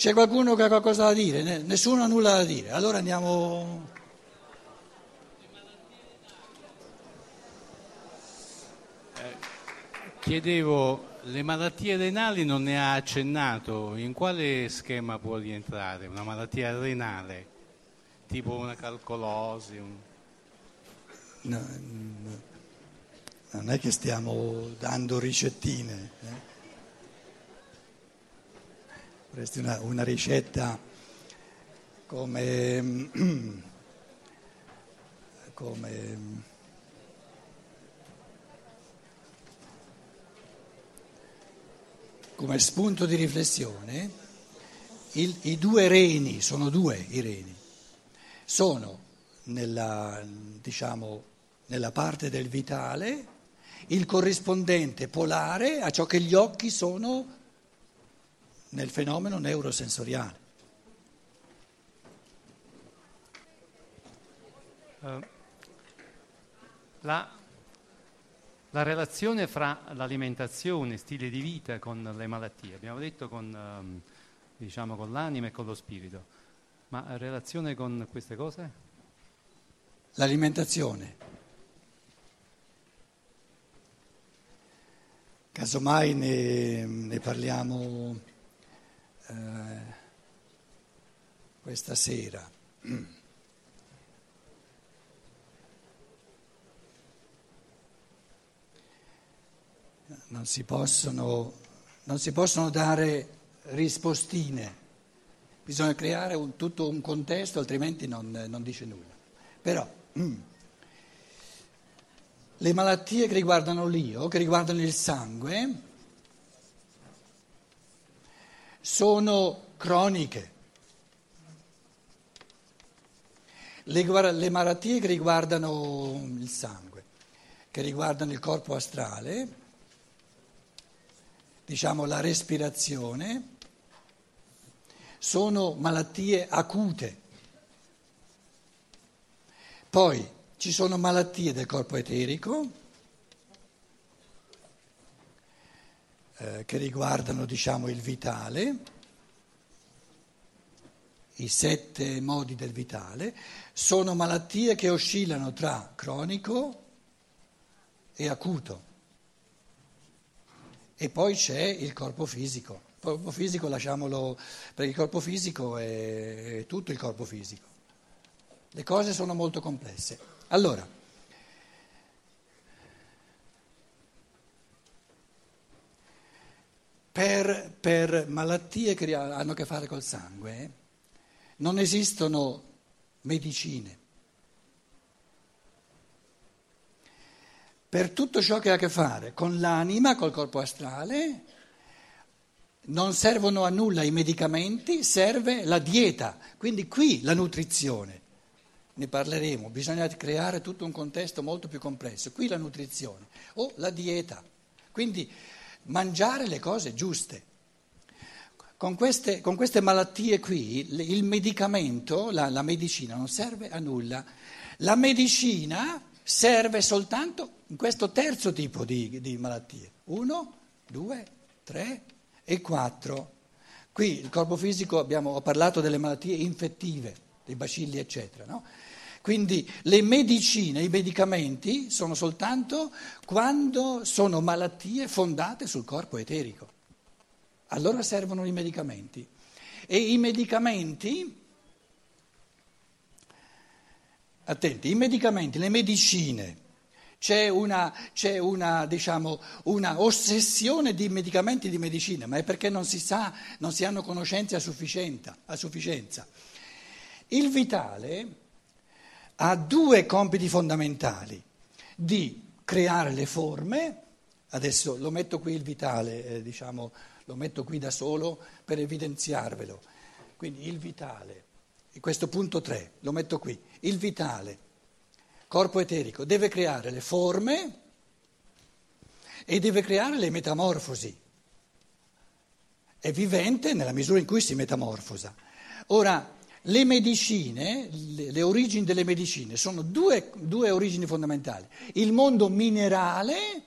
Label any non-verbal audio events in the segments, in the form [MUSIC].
C'è qualcuno che ha qualcosa da dire? Nessuno ha nulla da dire. Allora andiamo. Eh, chiedevo, le malattie renali non ne ha accennato, in quale schema può rientrare? Una malattia renale, tipo una calcolosi? Un... No, no, non è che stiamo dando ricettine. Eh? Vorresti una, una ricetta come, [CLEARS THROAT] come come spunto di riflessione, il, i due reni, sono due i reni, sono nella, diciamo, nella parte del vitale il corrispondente polare a ciò che gli occhi sono nel fenomeno neurosensoriale. Uh, la la relazione fra l'alimentazione, stile di vita con le malattie, abbiamo detto con, ehm, diciamo, con l'anima e con lo spirito, ma relazione con queste cose? L'alimentazione. Casomai ne, ne parliamo eh, questa sera. non si possono, non si possono dare rispostine, bisogna creare un, tutto un contesto, altrimenti non, non dice nulla. Però mm, le malattie che riguardano l'io, che riguardano il sangue, sono croniche. Le, le malattie che riguardano il sangue, che riguardano il corpo astrale, diciamo la respirazione, sono malattie acute. Poi ci sono malattie del corpo eterico eh, che riguardano diciamo, il vitale, i sette modi del vitale, sono malattie che oscillano tra cronico e acuto. E poi c'è il corpo fisico. Il corpo fisico lasciamolo, perché il corpo fisico è tutto il corpo fisico. Le cose sono molto complesse. Allora, per, per malattie che hanno a che fare col sangue non esistono medicine. per tutto ciò che ha a che fare con l'anima, col corpo astrale, non servono a nulla i medicamenti, serve la dieta, quindi qui la nutrizione. Ne parleremo, bisogna creare tutto un contesto molto più complesso. Qui la nutrizione o la dieta, quindi mangiare le cose giuste. Con queste, con queste malattie qui il medicamento, la, la medicina non serve a nulla. La medicina serve soltanto in questo terzo tipo di, di malattie. Uno, due, tre e quattro. Qui il corpo fisico abbiamo ho parlato delle malattie infettive, dei bacilli, eccetera. No? Quindi le medicine, i medicamenti sono soltanto quando sono malattie fondate sul corpo eterico. Allora servono i medicamenti. E i medicamenti attenti, i medicamenti, le medicine, c'è una, c'è una, diciamo, una ossessione di medicamenti e di medicine, ma è perché non si sa, non si hanno conoscenze a sufficienza. A sufficienza. Il vitale ha due compiti fondamentali, di creare le forme, adesso lo metto qui il vitale, eh, diciamo, lo metto qui da solo per evidenziarvelo, quindi il vitale questo punto 3, lo metto qui, il vitale, corpo eterico, deve creare le forme e deve creare le metamorfosi. È vivente nella misura in cui si metamorfosa. Ora, le medicine, le, origini delle medicine sono due, due origini fondamentali. Il mondo minerale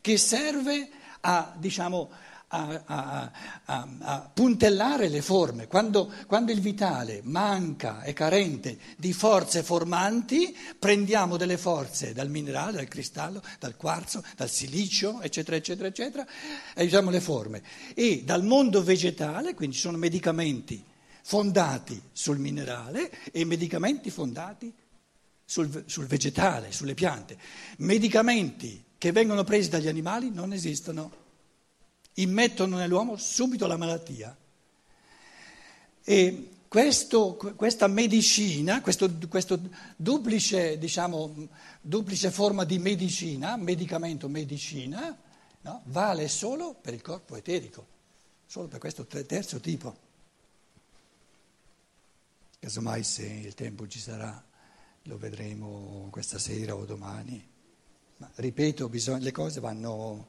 che serve a, diciamo, a, a, a, a puntellare le forme. Quando, quando, il vitale manca, è carente di forze formanti, prendiamo delle forze dal minerale, dal cristallo, dal quarzo, dal silicio, eccetera, eccetera, eccetera, e usiamo le forme. E dal mondo vegetale, quindi ci sono medicamenti fondati sul minerale e medicamenti fondati sul, sul vegetale, sulle piante. Medicamenti che vengono presi dagli animali non esistono immettono nell'uomo subito la malattia. E questo, questa medicina, questo, questo duplice, diciamo, duplice, forma di medicina, medicamento, medicina, no, vale solo per il corpo eterico, solo per questo terzo tipo. Casomai se il tempo ci sarà lo vedremo questa sera o domani. Ma ripeto, bisogna, le cose vanno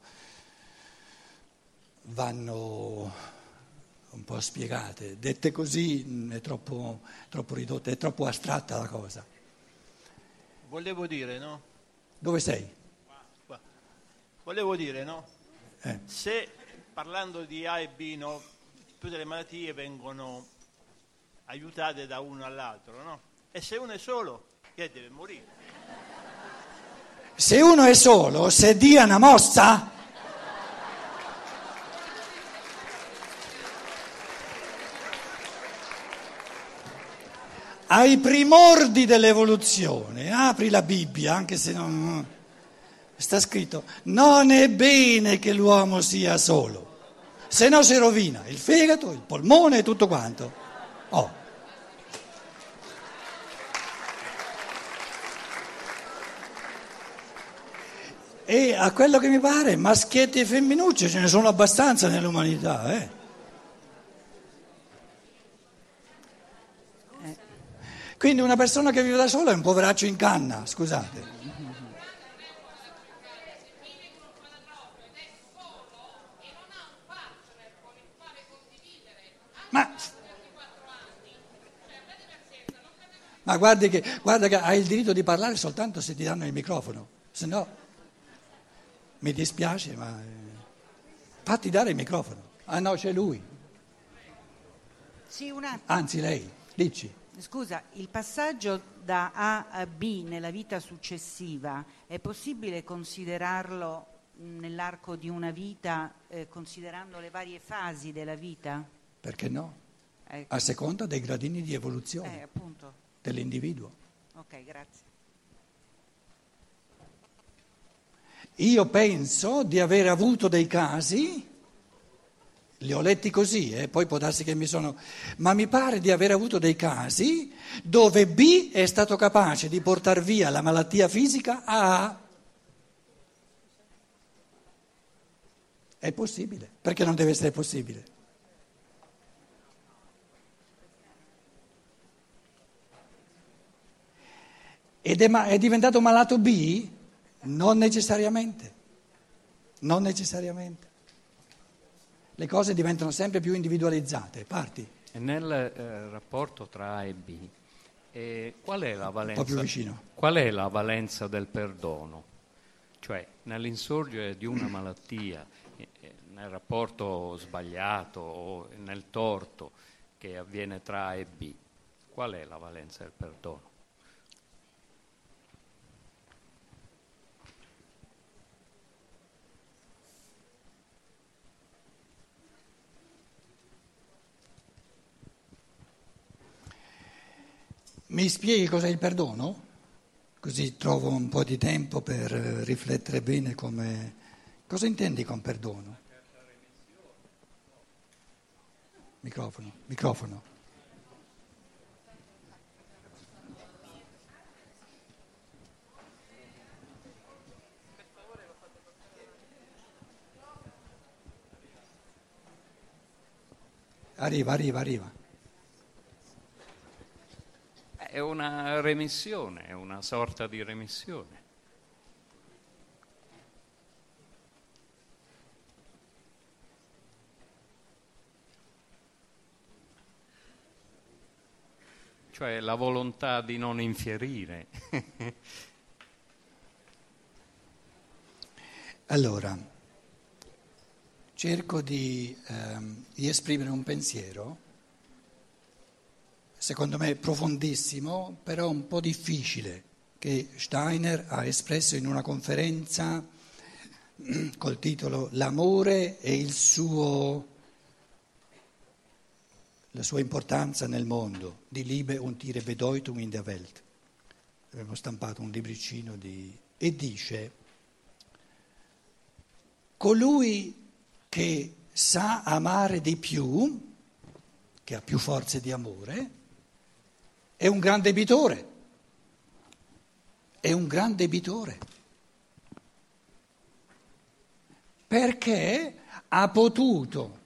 vanno un po' spiegate. Dette così mm, è troppo, troppo ridotta, è troppo astratta la cosa. Volevo dire, no? Dove sei? Qua. Volevo dire, no? Eh. Se parlando di A e B, no, tutte le malattie vengono aiutate da uno all'altro, no? E se uno è solo, che deve morire? Se uno è solo, se dia una mossa, ai primordi dell'evoluzione, apri la Bibbia, anche se non sta scritto, non è bene che l'uomo sia solo, se no si rovina il fegato, il polmone e tutto quanto. Oh. E a quello che mi pare, maschietti e femminucce ce ne sono abbastanza nell'umanità, eh? Quindi una persona che vive da sola è un poveraccio in canna, scusate. Ma, ma guardi che, guarda che hai il diritto di parlare soltanto se ti danno il microfono, se no mi dispiace, ma eh, fatti dare il microfono. Ah no, c'è lui. Sì, un attimo. Anzi, lei, dici. Scusa, il passaggio da A a B nella vita successiva è possibile considerarlo nell'arco di una vita, eh, considerando le varie fasi della vita? Perché no? Ecco. A seconda dei gradini di evoluzione Eh, dell'individuo. Ok, grazie. Io penso di aver avuto dei casi li ho letti così, eh, poi può darsi che mi sono... Ma mi pare di aver avuto dei casi dove B è stato capace di portare via la malattia fisica a A. È possibile, perché non deve essere possibile? Ed è, ma- è diventato malato B? Non necessariamente, non necessariamente le cose diventano sempre più individualizzate. Parti. E nel eh, rapporto tra A e B, eh, qual, è valenza, qual è la valenza del perdono? Cioè, nell'insorgere di una [CLEARS THROAT] malattia, eh, eh, nel rapporto sbagliato o nel torto che avviene tra A e B, qual è la valenza del perdono? Mi spieghi cos'è il perdono? Così trovo un po' di tempo per riflettere bene come... Cosa intendi con perdono? Microfono, microfono. Arriva, arriva, arriva è una remissione, è una sorta di remissione. Cioè la volontà di non infierire. [LAUGHS] allora, cerco di, ehm, di esprimere un pensiero, secondo me profondissimo, però un po' difficile, che Steiner ha espresso in una conferenza [CLEARS THROAT] col titolo L'amore e suo, la sua importanza nel mondo, di Liebe und ihre Bedeutung in der Welt. Abbiamo stampato un libricino di... e dice, colui che sa amare di più, che ha più forze di amore, è un gran debitore. È un gran debitore. Perché ha potuto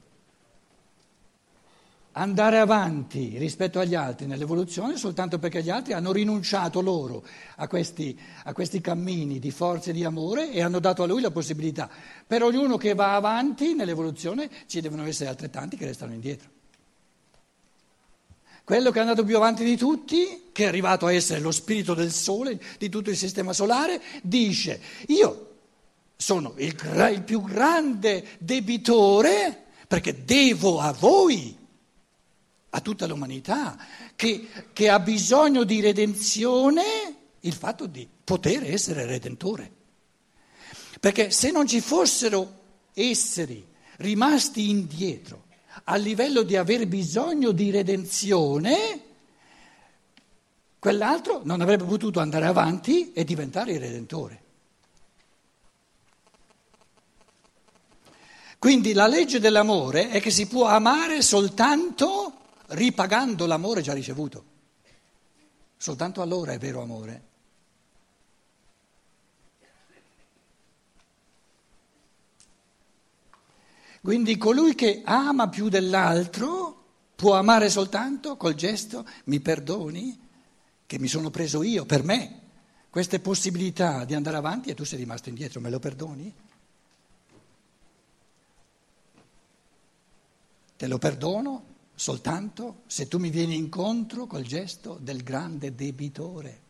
andare avanti rispetto agli altri nell'evoluzione soltanto perché gli altri hanno rinunciato loro a questi, a questi cammini di forza e di amore e hanno dato a lui la possibilità. Per ognuno che va avanti nell'evoluzione ci devono essere altrettanti che restano indietro. Quello che è andato più avanti di tutti, che è arrivato a essere lo spirito del sole, di tutto il sistema solare, dice io sono il, il più grande debitore perché devo a voi a tutta l'umanità, che, che ha bisogno di redenzione il fatto di poter essere redentore. Perché se non ci fossero esseri rimasti indietro a livello di aver bisogno di redenzione, quell'altro non avrebbe potuto andare avanti e diventare il redentore. Quindi la legge dell'amore è che si può amare soltanto ripagando l'amore già ricevuto. Soltanto allora è vero amore. Quindi colui che ama più dell'altro può amare soltanto col gesto mi perdoni che mi sono preso io per me queste possibilità di andare avanti e tu sei rimasto indietro, me lo perdoni? Te lo perdono soltanto se tu mi vieni incontro col gesto del grande debitore,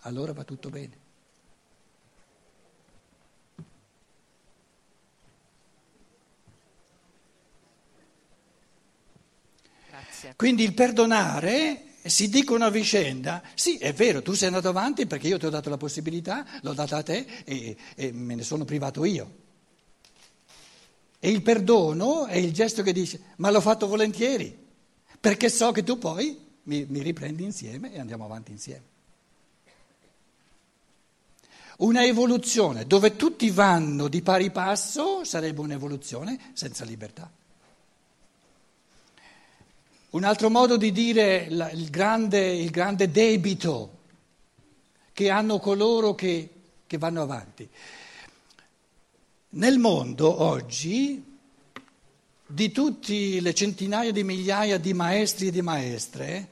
allora va tutto bene. Quindi il perdonare si dicono a vicenda, sì è vero, tu sei andato avanti perché io ti ho dato la possibilità, l'ho data a te e, e me ne sono privato io. E il perdono è il gesto che dice, ma l'ho fatto volentieri perché so che tu poi mi, mi riprendi insieme e andiamo avanti insieme. Una evoluzione dove tutti vanno di pari passo sarebbe un'evoluzione senza libertà. Un altro modo di dire il, grande, il, grande, debito che hanno coloro che, che vanno avanti. Nel mondo oggi di tutte le centinaia di migliaia di maestri e di maestre,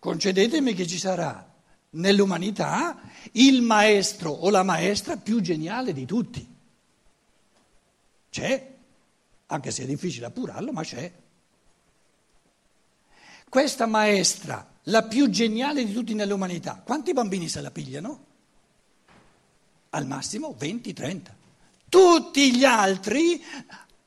concedetemi che ci sarà nell'umanità il maestro o la maestra più geniale di tutti. C'è, anche se è difficile appurarlo, ma c'è. Questa maestra, la più geniale di tutti nell'umanità, quanti bambini se la pigliano? Al massimo 20-30. Tutti gli altri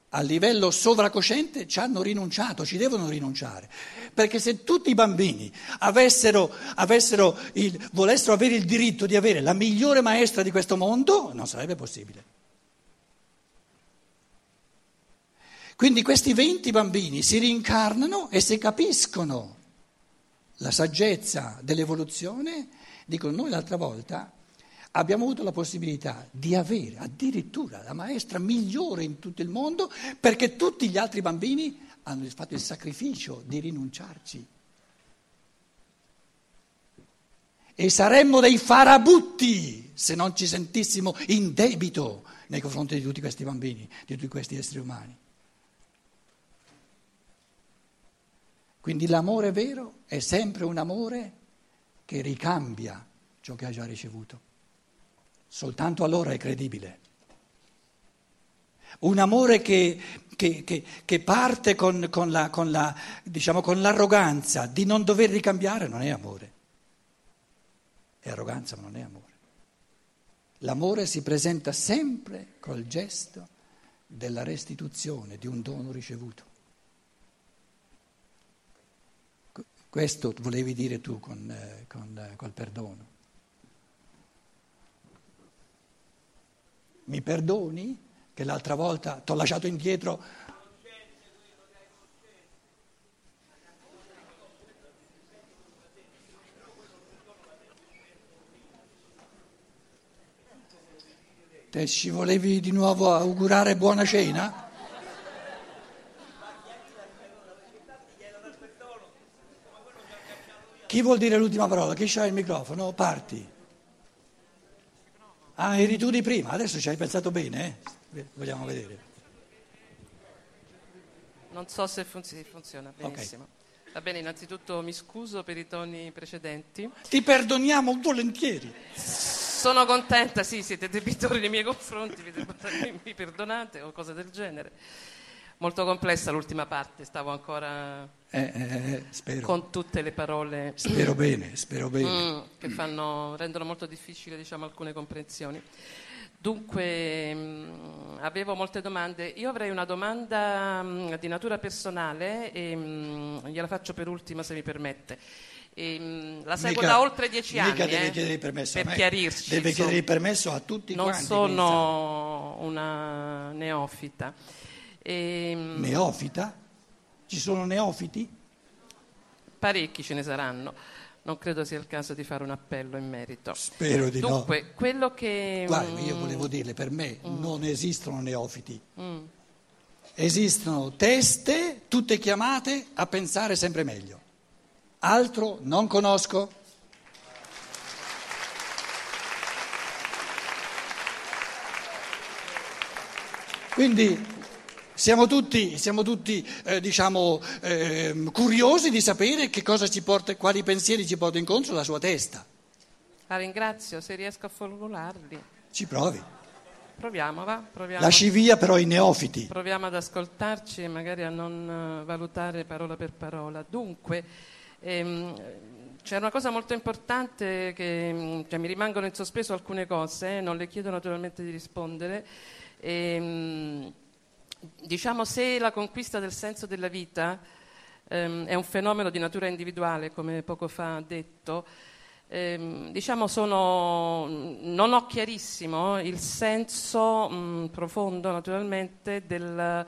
a livello sovracosciente ci hanno rinunciato, ci devono rinunciare. Perché se tutti i bambini avessero, avessero il, volessero avere il diritto di avere la migliore maestra di questo mondo, non sarebbe possibile. Quindi questi 20 bambini si rincarnano e se capiscono la saggezza dell'evoluzione, dicono noi l'altra volta abbiamo avuto la possibilità di avere addirittura la maestra migliore in tutto il mondo perché tutti gli altri bambini hanno fatto il sacrificio di rinunciarci. E saremmo dei farabutti se non ci sentissimo in debito nei confronti di tutti questi bambini, di tutti questi esseri umani. Quindi l'amore vero è sempre un amore che ricambia ciò che ha già ricevuto. Soltanto allora è credibile. Un amore che, che, che, che parte con, con, la, con, la, diciamo, con l'arroganza di non dover ricambiare non è amore. È arroganza, ma non è amore. L'amore si presenta sempre col gesto della restituzione di un dono ricevuto. Questo volevi dire tu con, eh, con, eh, col perdono. Mi perdoni che l'altra volta ti ho lasciato indietro Te ci volevi di nuovo augurare buona cena? Chi vuol dire l'ultima parola? Chi c'ha il microfono? Parti. Ah, eri tu di prima, adesso ci hai pensato bene, eh? Vogliamo vedere. Non so se funziona, funziona benissimo. Okay. Va bene, innanzitutto mi scuso per i toni precedenti. Ti perdoniamo volentieri. Sono contenta, sì, siete debitori nei miei confronti, mi perdonate o cose del genere. Molto complessa l'ultima parte, stavo ancora eh, eh, eh con tutte le parole. Spero bene, spero bene. Mm, che fanno, rendono molto difficile diciamo, alcune comprensioni. Dunque, mh, mm, avevo molte domande. Io avrei una domanda mh, mm, di natura personale e mh, gliela faccio per ultima se mi permette. E, la seguo mica, da oltre dieci anni. Deve eh, chiedere permesso per chiarirci. Deve chiedere il permesso a tutti non quanti. Non sono una neofita. E, neofita? Ci sono neofiti? Parecchi ce ne saranno. Non credo sia il caso di fare un appello in merito. Spero di Dunque, no. quello che... Guarda, io volevo dirle, per me mm. non esistono neofiti. Mm. Esistono teste, tutte chiamate a pensare sempre meglio. Altro non conosco. Quindi siamo tutti, siamo tutti eh, diciamo, eh, curiosi di sapere porta, quali pensieri ci porta incontro la sua testa. La ringrazio, se riesco a formularli. Ci provi. Proviamo, va? Proviamo. Lasci via però i neofiti. Proviamo ad ascoltarci e magari a non eh, valutare parola per parola. Dunque, Ehm, c'è una cosa molto importante che cioè, mi rimangono in sospeso alcune cose, eh, non le chiedo naturalmente di rispondere. Ehm, diciamo se la conquista del senso della vita ehm, è un fenomeno di natura individuale, come poco fa detto, ehm, diciamo sono, non ho chiarissimo il senso mh, profondo naturalmente del,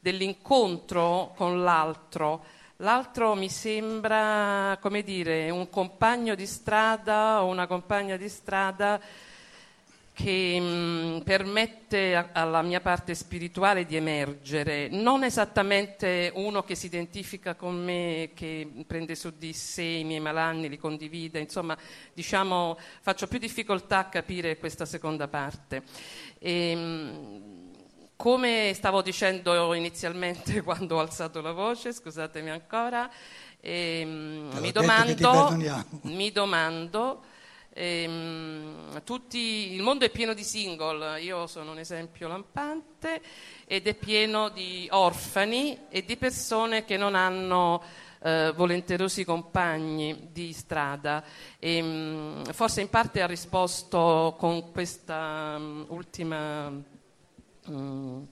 dell'incontro con l'altro. L'altro mi sembra, come dire, un compagno di strada o una compagna di strada che mh, mm, permette a, alla mia parte spirituale di emergere, non esattamente uno che si identifica con me, che prende su di sé i miei malanni, li condivide, insomma, diciamo, faccio più difficoltà a capire questa seconda parte. E, mh, mm, come stavo dicendo inizialmente [LAUGHS] quando ho alzato la voce, scusatemi ancora, ehm, mi, domando, mi domando ehm, tutti, il mondo è pieno di single, io sono un esempio lampante, ed è pieno di orfani e di persone che non hanno eh, volenterosi compagni di strada. E, mh, forse in parte ha risposto con questa um, ultima Mm,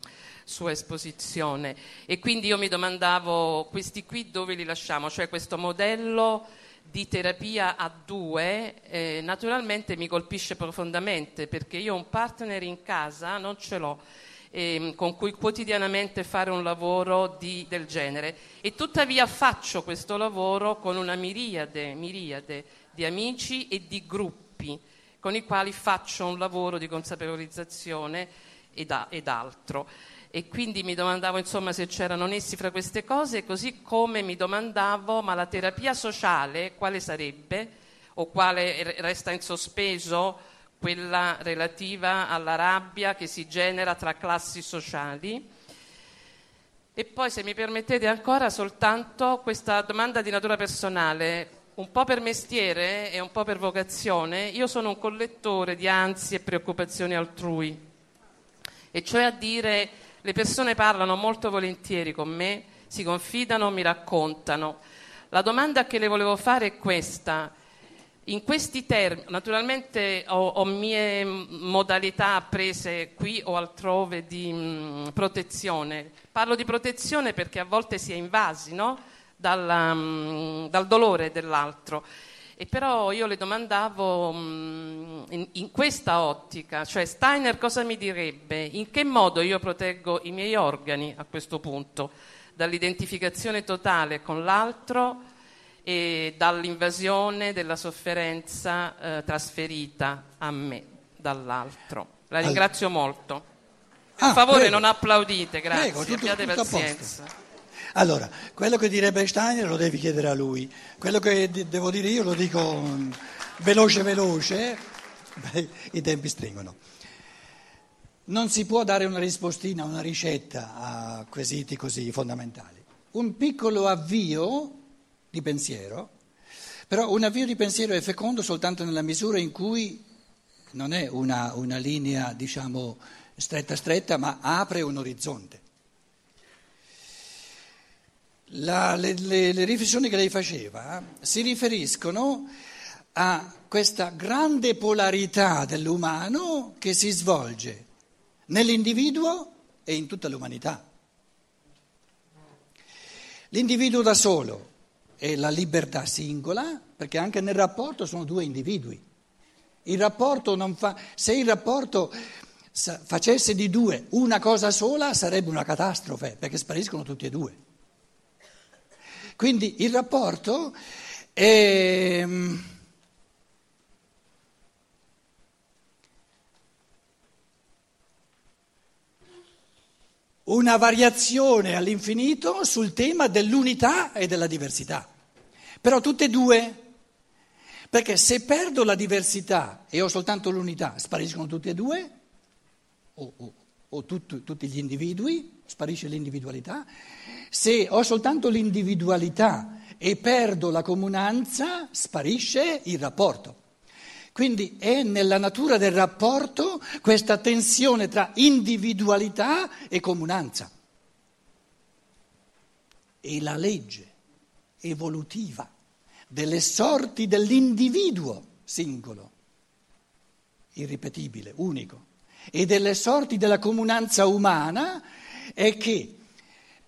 sua esposizione. E quindi io mi domandavo questi qui dove li lasciamo, cioè questo modello di terapia a due eh, naturalmente mi colpisce profondamente perché io un partner in casa non ce l'ho eh, con cui quotidianamente fare un lavoro di, del genere e tuttavia faccio questo lavoro con una miriade, miriade di amici e di gruppi con i quali faccio un lavoro di consapevolizzazione ed, a, ed altro. E quindi mi domandavo insomma se c'erano nessi fra queste cose, così come mi domandavo ma la terapia sociale quale sarebbe o quale resta in sospeso quella relativa alla rabbia che si genera tra classi sociali. E poi, se mi permettete ancora, soltanto questa domanda di natura personale, un po' per mestiere e un po' per vocazione. Io sono un collettore di ansie e preoccupazioni altrui e cioè a dire le persone parlano molto volentieri con me, si confidano, mi raccontano. La domanda che le volevo fare è questa. in questi termini, naturalmente ho, ho, mie modalità prese qui o altrove di mh, protezione. Parlo di protezione perché a volte si è invasi no? dal, mh, dal dolore dell'altro. E però io le domandavo mh, in, in, questa ottica, cioè Steiner cosa mi direbbe? In che modo io proteggo i miei organi a questo punto? Dall'identificazione totale con l'altro e dall'invasione della sofferenza eh, trasferita a me dall'altro. La ringrazio molto. Per ah, favore prego. non applaudite, grazie, prego, tutto, abbiate tutto pazienza. Allora, quello che direbbe Steiner lo devi chiedere a lui, quello che devo dire io lo dico mm, veloce veloce, i tempi stringono. Non si può dare una rispostina, una ricetta a quesiti così fondamentali. Un piccolo avvio di pensiero, però un avvio di pensiero è fecondo soltanto nella misura in cui non è una, una linea, diciamo, stretta stretta, ma apre un orizzonte. La, le, le, le riflessioni che lei faceva si riferiscono a questa grande polarità dell'umano che si svolge nell'individuo e in tutta l'umanità. L'individuo da solo è la libertà singola, perché anche nel rapporto sono due individui. Il rapporto fa, se il rapporto facesse di due una cosa sola sarebbe una catastrofe, perché spariscono tutti e due. Quindi il rapporto è... una variazione all'infinito sul tema dell'unità e della diversità. Però tutte e due, perché se perdo la diversità e ho soltanto l'unità, spariscono tutti e due, o, o, o tutto, tutti gli individui, sparisce l'individualità. Se ho soltanto l'individualità e perdo la comunanza, sparisce il rapporto. Quindi è nella natura del rapporto questa tensione tra individualità e comunanza. E la legge evolutiva delle sorti dell'individuo singolo, irripetibile, unico, e delle sorti della comunanza umana è che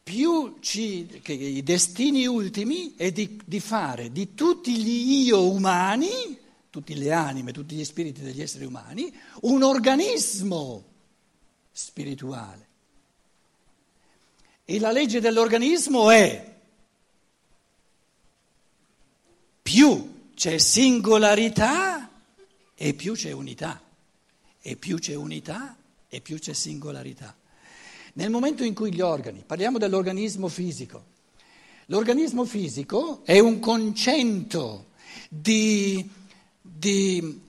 più ci, che i destini ultimi è di, di fare di tutti gli io umani tutte le anime, tutti gli spiriti degli esseri umani, un organismo spirituale. E la legge dell'organismo è più c'è singolarità e più c'è unità, e più c'è unità e più c'è singolarità. Nel momento in cui gli organi, parliamo dell'organismo fisico, l'organismo fisico è un concento di di,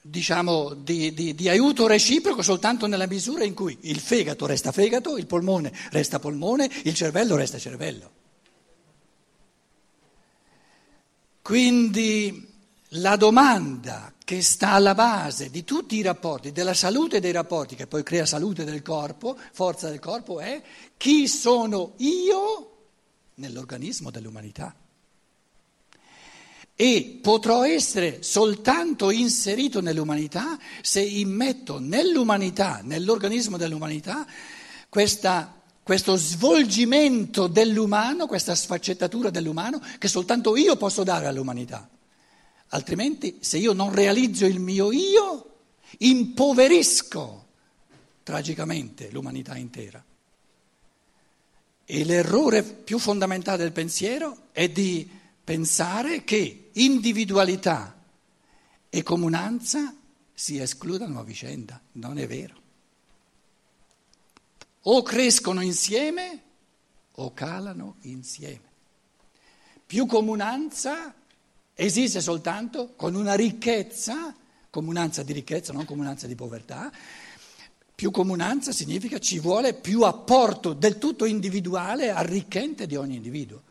diciamo, di, di, aiuto reciproco soltanto nella misura in cui il fegato resta fegato, il polmone resta polmone, il cervello resta cervello. Quindi la domanda che sta alla base di tutti i rapporti, della salute dei rapporti, che poi crea salute del corpo, forza del corpo, è chi sono io nell'organismo dell'umanità e potrò essere soltanto inserito nell'umanità se immetto nell'umanità, nell'organismo dell'umanità, questa, questo svolgimento dell'umano, questa sfaccettatura dell'umano che soltanto io posso dare all'umanità. Altrimenti, se io non realizzo il mio io, impoverisco tragicamente l'umanità intera. E l'errore più fondamentale del pensiero è di pensare che individualità e comunanza si escludano a vicenda. Non è vero. O crescono insieme o calano insieme. Più comunanza esiste soltanto con una ricchezza, comunanza di ricchezza, non comunanza di povertà. Più comunanza significa ci vuole più apporto del tutto individuale arricchente di ogni individuo.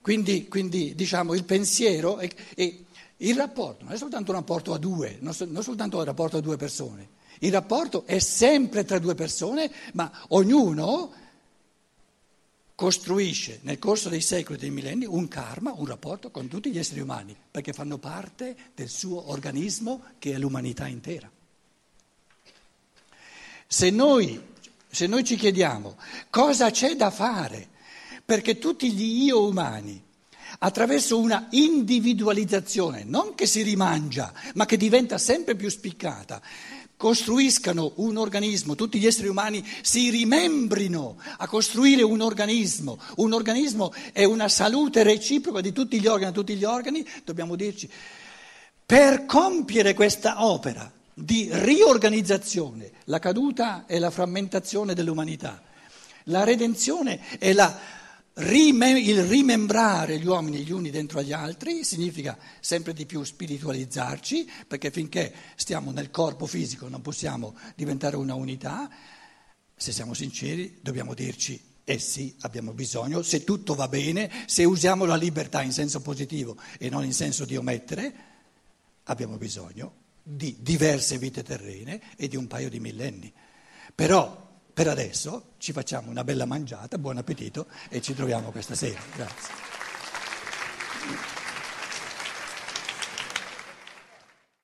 Quindi, quindi diciamo, il pensiero e, e, il rapporto non è soltanto un rapporto a due, non, non soltanto un rapporto a due persone. Il rapporto è sempre tra due persone, ma ognuno costruisce nel corso dei secoli e dei millenni un karma, un rapporto con tutti gli esseri umani, perché fanno parte del suo organismo che è l'umanità intera. Se noi, se noi ci chiediamo cosa c'è da fare perché tutti gli io umani, attraverso una individualizzazione, non che si rimangia, ma che diventa sempre più spiccata, costruiscano un organismo, tutti gli esseri umani si rimembrino a costruire un organismo. Un organismo è una salute reciproca di tutti gli organi, tutti gli organi, dobbiamo dirci, per compiere questa opera di riorganizzazione, la caduta è la frammentazione dell'umanità, la redenzione è la il rimembrare gli uomini gli uni dentro agli altri significa sempre di più spiritualizzarci, perché finché stiamo nel corpo fisico non possiamo diventare una unità. Se siamo sinceri dobbiamo dirci eh sì, abbiamo bisogno, se tutto va bene, se usiamo la libertà in senso positivo e non in senso di omettere, abbiamo bisogno di diverse vite terrene e di un paio di millenni. Però per adesso ci facciamo una bella mangiata, buon appetito e ci troviamo questa sera. Grazie.